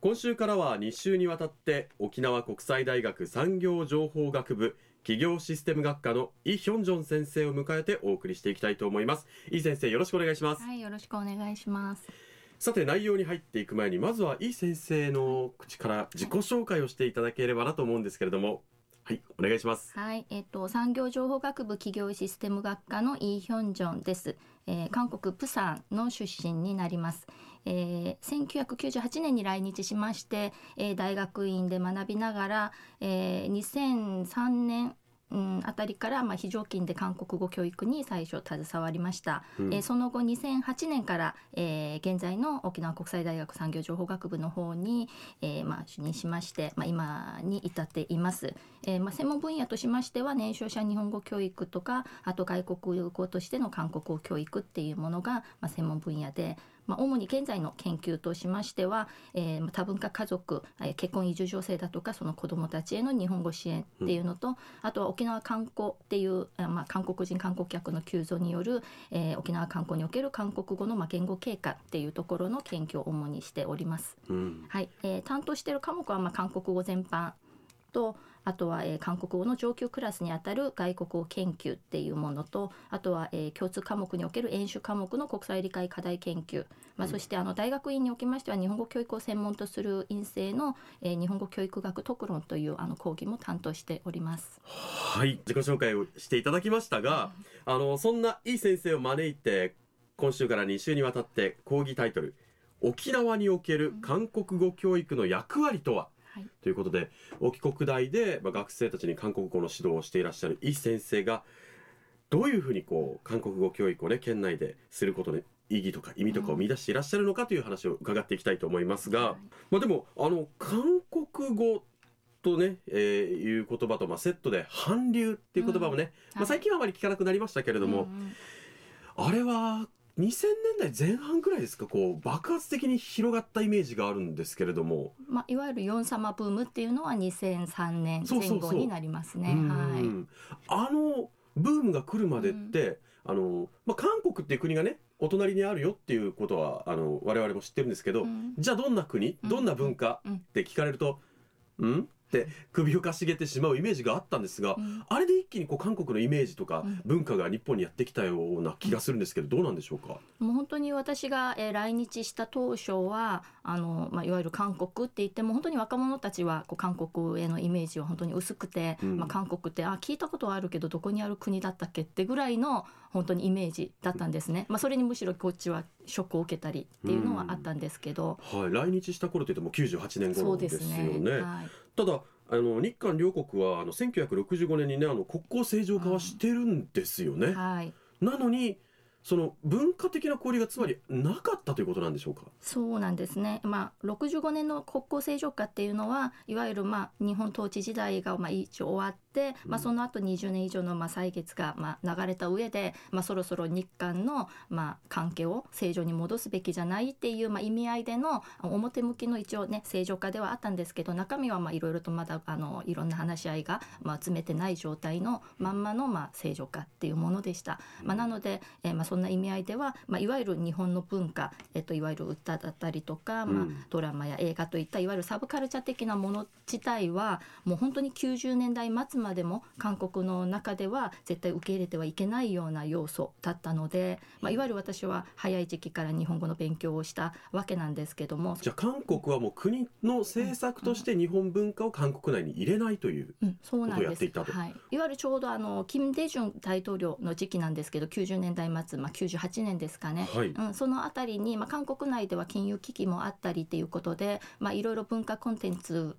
今週からは2週にわたって沖縄国際大学産業情報学部企業システム学科のイ・ヒョンジョン先生を迎えてお送りしていきたいと思います。イ先生よろしくお願いします。はいよろしくお願いします。さて内容に入っていく前にまずはイ先生の口から自己紹介をしていただければなと思うんですけれども。はいお願いします。はいえっと産業情報学部企業システム学科のイ・ヒョンジョンです、えー、韓国プサンの出身になりますえー、1998年に来日しまして、えー、大学院で学びながら、えー、2003年うん、あたりから、まあ、非常勤で韓国語教育に最初携わりました、うん、えー、その後2008年から、えー、現在の沖縄国際大学産業情報学部の方に、えーまあ、就任しまして、まあ、今に至っています、えーまあ、専門分野としましては年少者日本語教育とかあと外国語としての韓国語教育っていうものが、まあ、専門分野で、まあ、主に現在の研究としましては、えー、多文化家族、えー、結婚移住女性だとかその子どもたちへの日本語支援っていうのと、うん、あとは沖縄観光っていう、まあ、韓国人観光客の急増による、えー、沖縄観光における韓国語の、まあ、言語経過っていうところの研究を主にしております。うん、はいえー、担当している科目は、まあ、韓国語全般とあとは、えー、韓国語の上級クラスにあたる外国語研究っていうものとあとは、えー、共通科目における演習科目の国際理解課題研究、まあ、そしてあの大学院におきましては日本語教育を専門とする院生の、えー、日本語教育学特論というあの講義も担当しております。はい。自己紹介をしていただきましたが、うん、あのそんないい先生を招いて今週から2週にわたって講義タイトル沖縄における韓国語教育の役割とは、はい、ということで沖国大で、まあ、学生たちに韓国語の指導をしていらっしゃるイ先生がどういうふうにこう韓国語教育をね県内ですることに意義とか意味とかを見出していらっしゃるのかという話を伺っていきたいと思いますが、うん、まあ、でもあの韓国語とね、えー、いう言葉とまあセットで韓流っていう言葉もね、うん、まあ、最近はあまり聞かなくなりましたけれども、うん。あれは2000年代前半ぐらいですかこう爆発的に広がったイメージがあるんですけれども、まあ、いわゆるヨン様ブームっていうのは2003年前後になりますね。はい、あのブームが来るまでって、うん、あのまあ、韓国っていう国がねお隣にあるよっていうことはあの我々も知ってるんですけど、うん、じゃあどんな国どんな文化って聞かれると「うん?」って首をかしげてしまうイメージがあったんですが、うん、あれで一気にこう韓国のイメージとか文化が日本にやってきたような気がするんですけど、どうなんでしょうか？もう本当に私が、えー、来日した当初はあの、まあ、いわゆる韓国って言っても本当に若者たちはこう韓国へのイメージは本当に薄くて、うん、まあ、韓国ってあ聞いたことはあるけどどこにある国だったっけってぐらいの本当にイメージだったんですね、まあ、それにむしろこっちはショックを受けたりっていうのはあったんですけど、うん、はい、来日した頃というともう98年頃ですよね。ね。はい、ただあの日韓両国はあの1965年にねあの国交正常化はしてるんですよね。はい、なのにその文化的な交流がつまりなかったということなんでしょうか？そうなんですね、まあ、65年の国交正常化っていうのはいわゆるまあ日本統治時代がまあ一応終わって、まあ、その後20年以上のまあ歳月がまあ流れた上で、まあ、そろそろ日韓のまあ関係を正常に戻すべきじゃないっていうまあ意味合いでの表向きの一応ね正常化ではあったんですけど中身はまあいろいろとまだあのいろんな話し合いがまあ集めてない状態のまんまのまあ正常化っていうものでした。まあ、なので、えー、まあそんな意味合いでは、まあ、いわゆる日本の文化、えっと、いわゆる歌だったりとか、まあ、ドラマや映画といったいわゆるサブカルチャー的なもの自体はもう本当に90年代末までも韓国の中では絶対受け入れてはいけないような要素だったので、まあ、いわゆる私は早い時期から日本語の勉強をしたわけなんですけども。じゃあ韓国はもう国の政策として日本文化を韓国内に入れないといううん、そうなんことをやですっていたと。はい、いわゆるちょうどあのキム・デジュン大統領の時期なんですけど90年代末、まあ、98年ですかね、はい。うん、そのあたりに、まあ、韓国内では金融危機もあったりっていうことで、まあ、いろいろ文化コンテンツ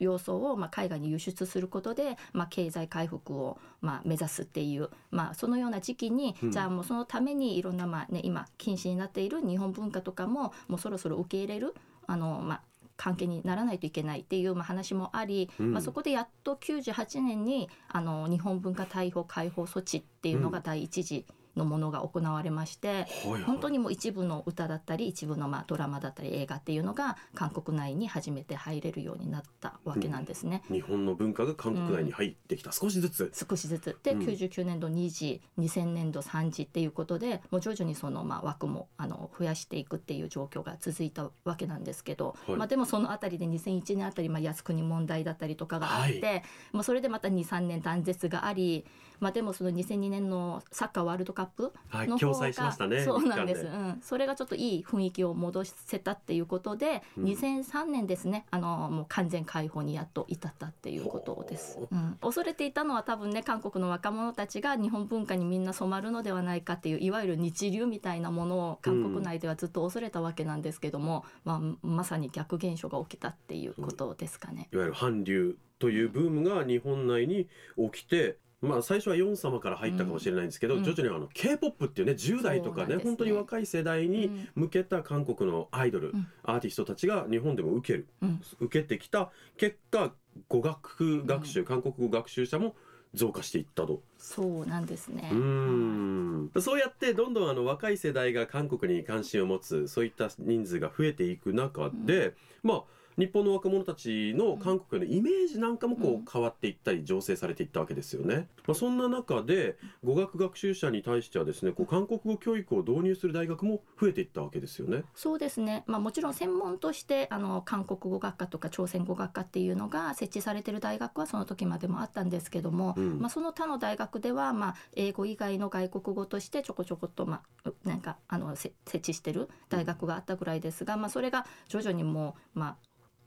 要素をまあ海外に輸出することで、まあ、経済回復をまあ目指すっていう、まあ、そのような時期に、うん。じゃあもうそのためにいろんな、まあね、今禁止になっている日本文化とかももうそろそろ受け入れるあの、まあ、関係にならないといけないっていうまあ話もあり、うん。まあ、そこでやっと98年にあの日本文化逮捕解放措置っていうのが第一次のものが行われまして、はいはい。本当にもう一部の歌だったり一部のまあドラマだったり映画っていうのが韓国内に初めて入れるようになったわけなんですね。日本の文化が韓国内に入ってきた、少しずつ。少しずつ。で、うん。99年度2次2000年度3次っていうことでもう徐々にそのまあ枠もあの増やしていくっていう状況が続いたわけなんですけど、はい。まあ、でもそのあたりで2001年あたりまあ靖国問題だったりとかがあって、はまあ、それでまた23年断絶があり、まあ、でもその2002年のサッカーワールドカップはいの方が共催しましたねそうなんです、うん、それがちょっといい雰囲気を戻せたっていうことで、うん。2003年ですねあのもう完全解放にやっと至ったっていうことです。ほ、うん、恐れていたのは多分ね韓国の若者たちが日本文化にみんな染まるのではないかっていういわゆる日流みたいなものを韓国内ではずっと恐れたわけなんですけども、まあ、まさに逆現象が起きたっていうことですかね。いわゆる韓流というブームが日本内に起きて、まあ、最初はヨン様から入ったかもしれないんですけど、うん。徐々にあの k p o p っていうね10代とかねね本当に若い世代にうん。向けた韓国のアイドル、うん。アーティストたちが日本でも受けるうん。受けてきた結果語学学習、韓国語学習者も増加していったと。そうなんですね。うーん。そうやってどんどんあの若い世代が韓国に関心を持つそういった人数が増えていく中で、まあ日本の若者たちの韓国へのイメージなんかもこう変わっていったり醸成されていったわけですよね。まあ、そんな中で語学学習者に対してはですねこう韓国語教育を導入する大学も増えていったわけですよね。そうですね、まあ、もちろん専門としてあの韓国語学科とか朝鮮語学科っていうのが設置されている大学はその時までもあったんですけども、うんまあ、その他の大学では、まあ、英語以外の外国語としてちょこちょこっと、まあ、うなんかあのせ設置してる大学があったぐらいですが、まあ、それが徐々にもう、まあ、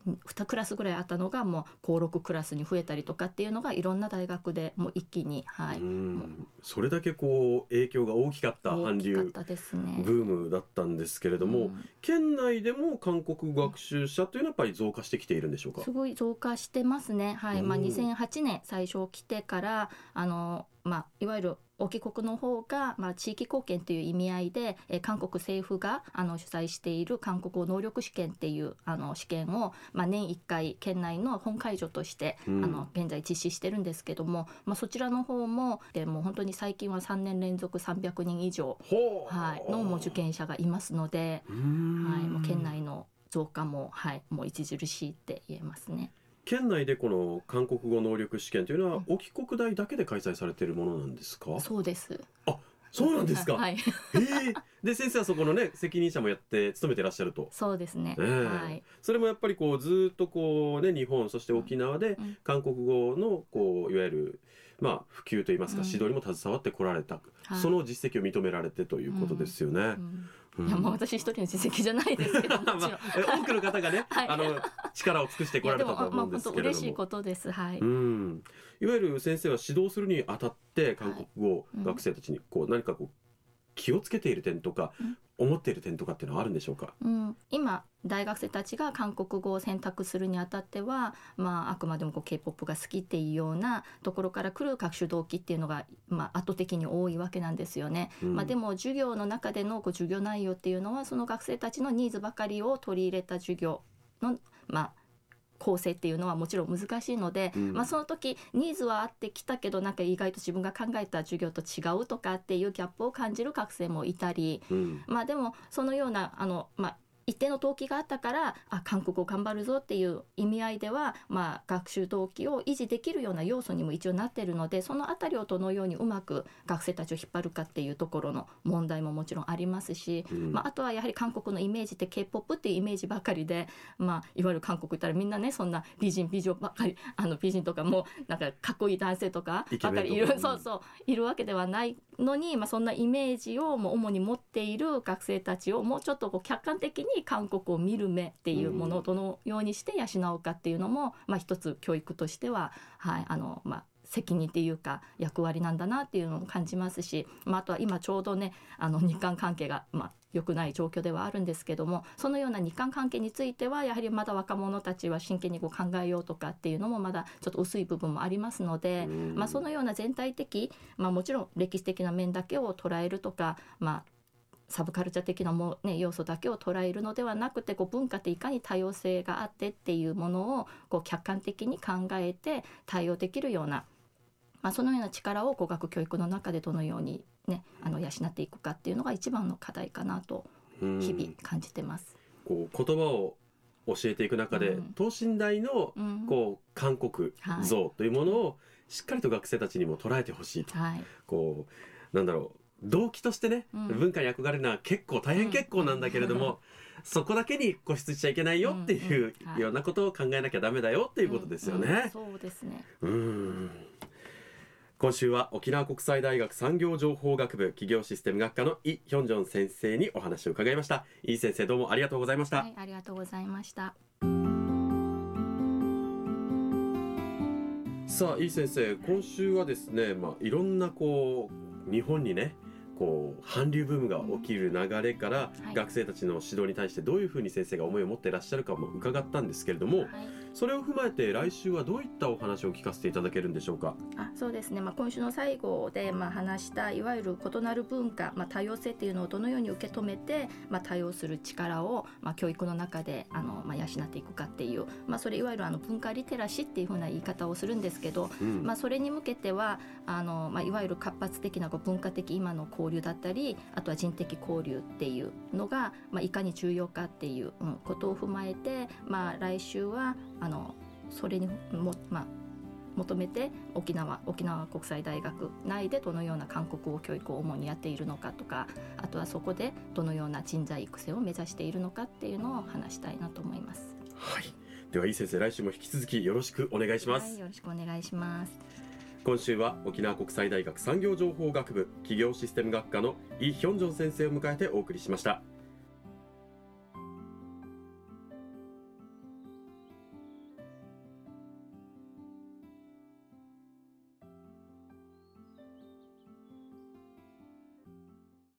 2クラスぐらいあったのがもう高6クラスに増えたりとかっていうのがいろんな大学でもう一気に、はい、うん。それだけこう影響が大きかった韓流。ね。ブームだったんですけれども、うん。県内でも韓国語学習者というのはやっぱり増加してきているんでしょうか？すごい増加してますね。はい、まあうん。2008年最初来てからあのまあいわゆるお帰国の方が、まあ、地域貢献という意味合いで、えー韓国政府があの主催している韓国語能力試験っていうあの試験を、まあ、年1回県内の本会場として、うん。あの現在実施してるんですけども、まあ、そちらの方もでもう本当に最近は3年連続300人以上、はい、のもう受験者がいますので、はい、もう県内の増加も、はい、もう著しいって言えますね。県内でこの韓国語能力試験というのはお帰国大だけで開催されているものなんですか？そうです。そうなんですか、はい、ええ。で先生はそこのね責任者もやって務めてらっしゃると、そうですね。ええ。はい。それもやっぱりこうずーっとこうね日本そして沖縄でうん。韓国語のこういわゆるまあ普及といいますかうん。指導にも携わってこられた、はい。その実績を認められてということですよね。うん。うんいやもう私一人の実績じゃないですけど。まあ、え多くの方がね、はいあの力を尽くしてこられたと思うんですけれども、嬉しいことです。はい。うん、いわゆる先生は指導するにあたって韓国語をうん学生たちにこう何かこう気をつけている点とか、うん思っている点とかっていうのはあるんでしょうか？うん、今大学生たちが韓国語を選択するにあたっては、まあ、あくまでもこう K-POP が好きっていうようなところから来る学習動機っていうのが、まあ、圧倒的に多いわけなんですよね。うんまあ、でも授業の中でのこう授業内容っていうのはその学生たちのニーズばかりを取り入れた授業の、まあ、構成っていうのはもちろん難しいので、うん。まあ、その時ニーズはあってきたけどなんか意外と自分が考えた授業と違うとかっていうギャップを感じる学生もいたり、うん。まあでもそのようなあの、まあ、一定の動機があったからあ韓国を頑張るぞっていう意味合いでは、まあ、学習動機を維持できるような要素にも一応なってるのでその辺りをどのようにうまく学生たちを引っ張るかっていうところの問題ももちろんありますし、うん。まあ、あとはやはり韓国のイメージって k p o p っていうイメージばかりで、まあ、いわゆる韓国行ったらみんなねそんな美人美女ばっかりあの美人とかもなんかかっこいい男性とかばっかりいるそうそういるわけではないのに、まあ、そんなイメージをもう主に持っている学生たちをもうちょっとこう客観的に韓国を見る目っていうものをどのようにして養うかっていうのも、まあ、一つ教育としては、はいあのまあ、責任っていうか役割なんだなっていうのも感じますし、まあ、あとは今ちょうどねあの日韓関係が、まあ、良くない状況ではあるんですけどもそのような日韓関係についてはやはりまだ若者たちは真剣にこう考えようとかっていうのもまだちょっと薄い部分もありますので、うん。まあ、そのような全体的、まあ、もちろん歴史的な面だけを捉えるとか、まあ、サブカルチャー的なも、ね、要素だけを捉えるのではなくてこう文化っていかに多様性があってっていうものをこう客観的に考えて対応できるような、まあ、そのような力を語学教育の中でどのように、ね、あの養っていくかっていうのが一番の課題かなとうん。日々感じてます。こう言葉を教えていく中で、うん。等身大のうん。こう韓国像というものをしっかりと学生たちにも捉えてほしいと。はい。こうなんだろう動機としてね、うん。文化に憧れるのは結構大変結構なんだけれども、そこだけに固執しちゃいけないよっていうようなことを考えなきゃダメだよっていうことですようんうんね。そうですね。うん今週は沖縄国際大学産業情報学部企業システム学科のイ・ヒョンジョン先生にお話を伺いました。イ先生どうもありがとうございました。はい、ありがとうございました。さあいい先生今週はですね、まあ、いろんなこう日本にねこう韓流ブームが起きる流れから、はい。学生たちの指導に対してどういうふうに先生が思いを持っていらっしゃるかも伺ったんですけれどもはい。それを踏まえて来週はどういったお話を聞かせていただけるんでしょうか？あそうですね、まあ、今週の最後で、まあ、話したいわゆる異なる文化、まあ、多様性っていうのをどのように受け止めて、まあ、対応する力を、まあ、教育の中であの、まあ、養っていくかっていう、まあ、それいわゆるあの文化リテラシーっていうふうな言い方をするんですけど、うん。まあ、それに向けてはあの、まあ、いわゆる活発的なこう文化的今の交流だったりあとは人的交流っていうのが、まあ、いかに重要かっていう、うんことを踏まえて、まあ、来週はあのそれにも、まあ、求めて沖縄沖縄国際大学内でどのような韓国語教育を主にやっているのかとかあとはそこでどのような人材育成を目指しているのかっていうのを話したいなと思います。はいではいい先生来週も引き続きよろしくお願いします、はい、よろしくお願いします。今週は沖縄国際大学産業情報学部企業システム学科のイ・ヒョンジョン先生を迎えてお送りしました。